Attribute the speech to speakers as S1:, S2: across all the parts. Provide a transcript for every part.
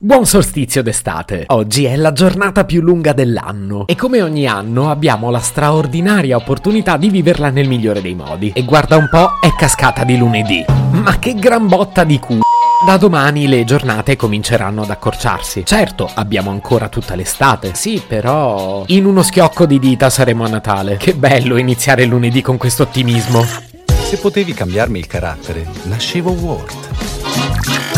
S1: Buon solstizio d'estate! Oggi è la giornata più lunga dell'anno e come ogni anno abbiamo la straordinaria opportunità di viverla nel migliore dei modi. E guarda un po', è cascata di lunedì. Ma che gran botta di cu... Da domani le giornate cominceranno ad accorciarsi. Certo, abbiamo ancora tutta l'estate. Sì, però... In uno schiocco di dita saremo a Natale. Che bello iniziare lunedì con questo ottimismo.
S2: Se potevi cambiarmi il carattere, nascevo Ward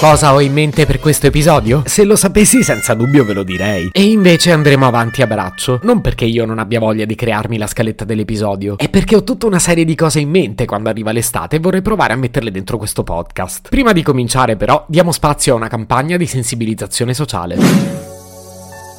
S1: Cosa ho in mente per questo episodio? Se lo sapessi senza dubbio ve lo direi. E invece andremo avanti a braccio. Non perché io non abbia voglia di crearmi la scaletta dell'episodio, è perché ho tutta una serie di cose in mente quando arriva l'estate e vorrei provare a metterle dentro questo podcast. Prima di cominciare però diamo spazio a una campagna di sensibilizzazione sociale.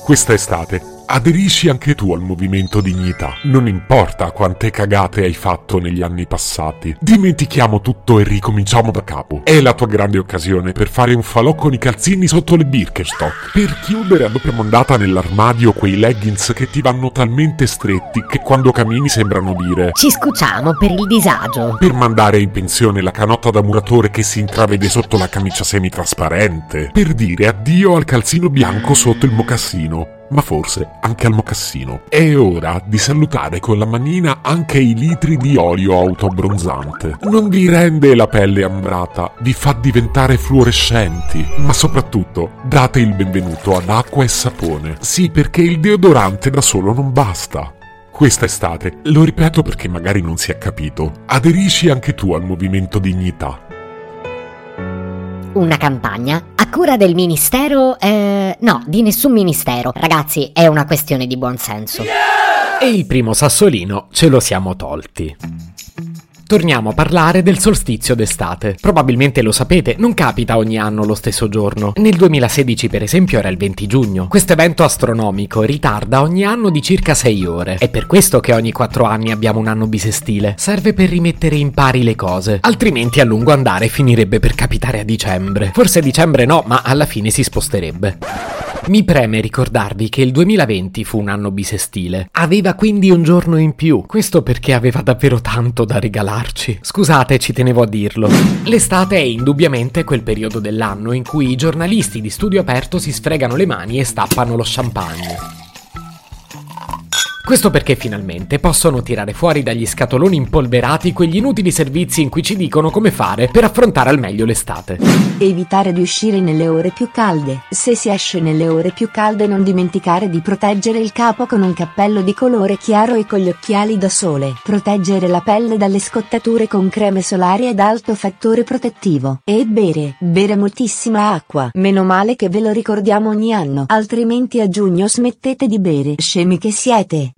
S3: Questa estate Aderisci anche tu al movimento dignità. Non importa quante cagate hai fatto negli anni passati. Dimentichiamo tutto e ricominciamo da capo. È la tua grande occasione per fare un falò con i calzini sotto le Birkenstock. Per chiudere a doppia mondata nell'armadio quei leggings che ti vanno talmente stretti che quando cammini sembrano dire
S4: Ci scuciamo per il disagio.
S3: Per mandare in pensione la canotta da muratore che si intravede sotto la camicia semitrasparente. Per dire addio al calzino bianco sotto il mocassino ma forse anche al mocassino. È ora di salutare con la manina anche i litri di olio autobronzante. Non vi rende la pelle ambrata, vi fa diventare fluorescenti, ma soprattutto date il benvenuto ad acqua e sapone. Sì, perché il deodorante da solo non basta. Questa estate, lo ripeto perché magari non si è capito, aderisci anche tu al movimento dignità.
S4: Una campagna a cura del ministero... Eh, no, di nessun ministero. Ragazzi, è una questione di buonsenso.
S1: E il primo sassolino ce lo siamo tolti. Torniamo a parlare del solstizio d'estate. Probabilmente lo sapete, non capita ogni anno lo stesso giorno. Nel 2016, per esempio, era il 20 giugno. Questo evento astronomico ritarda ogni anno di circa 6 ore. È per questo che ogni 4 anni abbiamo un anno bisestile. Serve per rimettere in pari le cose. Altrimenti a lungo andare finirebbe per capitare a dicembre. Forse dicembre no, ma alla fine si sposterebbe. Mi preme ricordarvi che il 2020 fu un anno bisestile. Aveva quindi un giorno in più. Questo perché aveva davvero tanto da regalarci. Scusate, ci tenevo a dirlo. L'estate è indubbiamente quel periodo dell'anno in cui i giornalisti di studio aperto si sfregano le mani e stappano lo champagne. Questo perché finalmente possono tirare fuori dagli scatoloni impolverati quegli inutili servizi in cui ci dicono come fare per affrontare al meglio l'estate.
S5: Evitare di uscire nelle ore più calde. Se si esce nelle ore più calde non dimenticare di proteggere il capo con un cappello di colore chiaro e con gli occhiali da sole. Proteggere la pelle dalle scottature con creme solari ad alto fattore protettivo. E bere, bere moltissima acqua. Meno male che ve lo ricordiamo ogni anno. Altrimenti a giugno smettete di bere. Scemi che siete.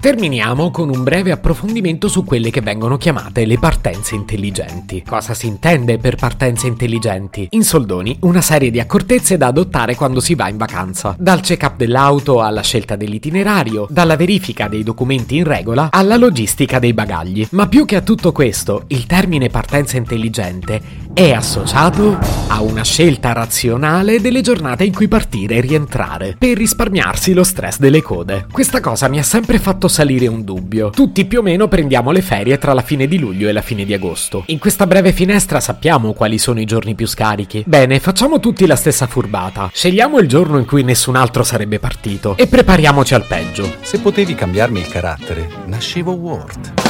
S1: Terminiamo con un breve approfondimento su quelle che vengono chiamate le partenze intelligenti. Cosa si intende per partenze intelligenti? In soldoni, una serie di accortezze da adottare quando si va in vacanza. Dal check-up dell'auto alla scelta dell'itinerario, dalla verifica dei documenti in regola alla logistica dei bagagli. Ma più che a tutto questo, il termine partenza intelligente è associato a una scelta razionale delle giornate in cui partire e rientrare, per risparmiarsi lo stress delle code. Questa cosa mi ha sempre fatto salire un dubbio. Tutti più o meno prendiamo le ferie tra la fine di luglio e la fine di agosto. In questa breve finestra sappiamo quali sono i giorni più scarichi. Bene, facciamo tutti la stessa furbata. Scegliamo il giorno in cui nessun altro sarebbe partito e prepariamoci al peggio.
S2: Se potevi cambiarmi il carattere, nascevo Ward.